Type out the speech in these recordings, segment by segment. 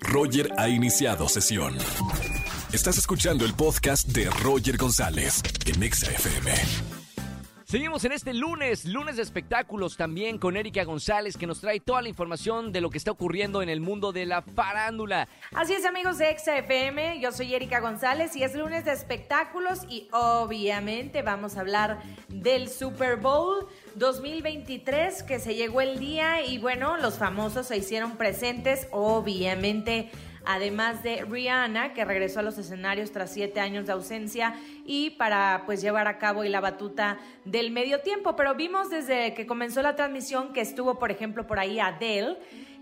Roger ha iniciado sesión. Estás escuchando el podcast de Roger González en Exa FM. Seguimos en este lunes, lunes de espectáculos también con Erika González que nos trae toda la información de lo que está ocurriendo en el mundo de la farándula. Así es amigos de Exa FM, yo soy Erika González y es lunes de espectáculos y obviamente vamos a hablar del Super Bowl 2023 que se llegó el día y bueno, los famosos se hicieron presentes, obviamente además de Rihanna, que regresó a los escenarios tras siete años de ausencia y para pues llevar a cabo la batuta del medio tiempo. Pero vimos desde que comenzó la transmisión que estuvo, por ejemplo, por ahí Adele,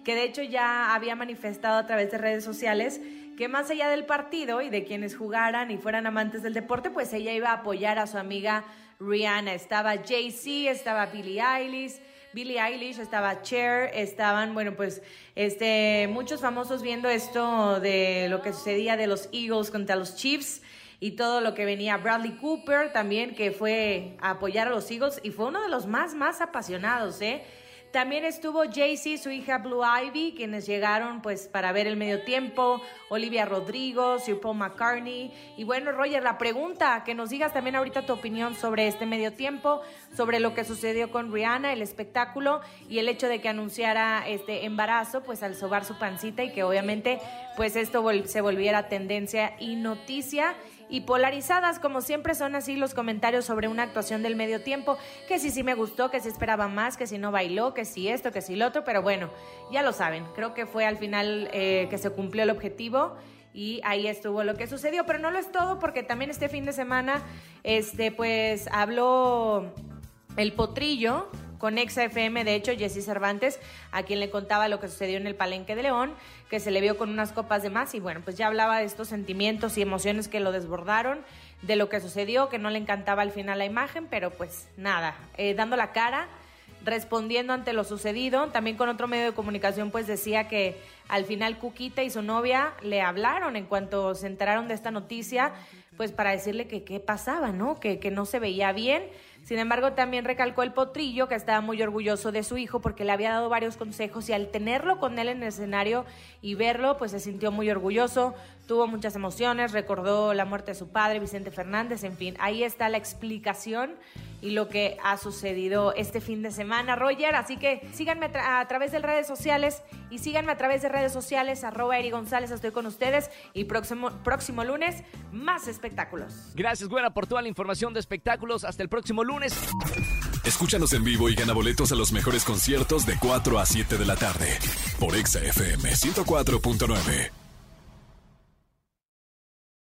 que de hecho ya había manifestado a través de redes sociales que más allá del partido y de quienes jugaran y fueran amantes del deporte, pues ella iba a apoyar a su amiga Rihanna. Estaba Jay-Z, estaba Billie Eilish Billie Eilish, estaba Cher, estaban, bueno, pues, este, muchos famosos viendo esto de lo que sucedía de los Eagles contra los Chiefs y todo lo que venía. Bradley Cooper también, que fue a apoyar a los Eagles y fue uno de los más, más apasionados, ¿eh? También estuvo Jaycee, su hija Blue Ivy, quienes llegaron pues para ver el medio tiempo, Olivia Rodrigo, Sir Paul McCartney. Y bueno, Roger, la pregunta, que nos digas también ahorita tu opinión sobre este medio tiempo, sobre lo que sucedió con Rihanna, el espectáculo y el hecho de que anunciara este embarazo, pues al sobar su pancita y que obviamente pues esto se volviera tendencia y noticia y polarizadas, como siempre son así los comentarios sobre una actuación del medio tiempo, que si sí me gustó, que si esperaba más, que si no bailó, que si esto, que si lo otro, pero bueno, ya lo saben, creo que fue al final eh, que se cumplió el objetivo y ahí estuvo lo que sucedió, pero no lo es todo porque también este fin de semana, este, pues habló el potrillo, con Exa FM, de hecho, Jesse Cervantes, a quien le contaba lo que sucedió en el Palenque de León, que se le vio con unas copas de más y bueno, pues ya hablaba de estos sentimientos y emociones que lo desbordaron, de lo que sucedió, que no le encantaba al final la imagen, pero pues nada, eh, dando la cara respondiendo ante lo sucedido. También con otro medio de comunicación pues decía que al final Cuquita y su novia le hablaron en cuanto se enteraron de esta noticia, pues para decirle que qué pasaba, ¿no? Que, que no se veía bien. Sin embargo, también recalcó el potrillo que estaba muy orgulloso de su hijo porque le había dado varios consejos y al tenerlo con él en el escenario y verlo, pues se sintió muy orgulloso, tuvo muchas emociones, recordó la muerte de su padre, Vicente Fernández, en fin, ahí está la explicación y lo que ha sucedido este fin de semana, Roger. Así que síganme a, través de redes sociales y síganme a través de redes sociales, arroba Eri González, estoy con ustedes y próximo, próximo lunes más espectáculos. Gracias, Buena, por toda la información de espectáculos. Hasta el próximo lunes. Escúchanos en vivo y gana boletos a los mejores conciertos de 4 a 7 de la tarde por Exa FM 104.9.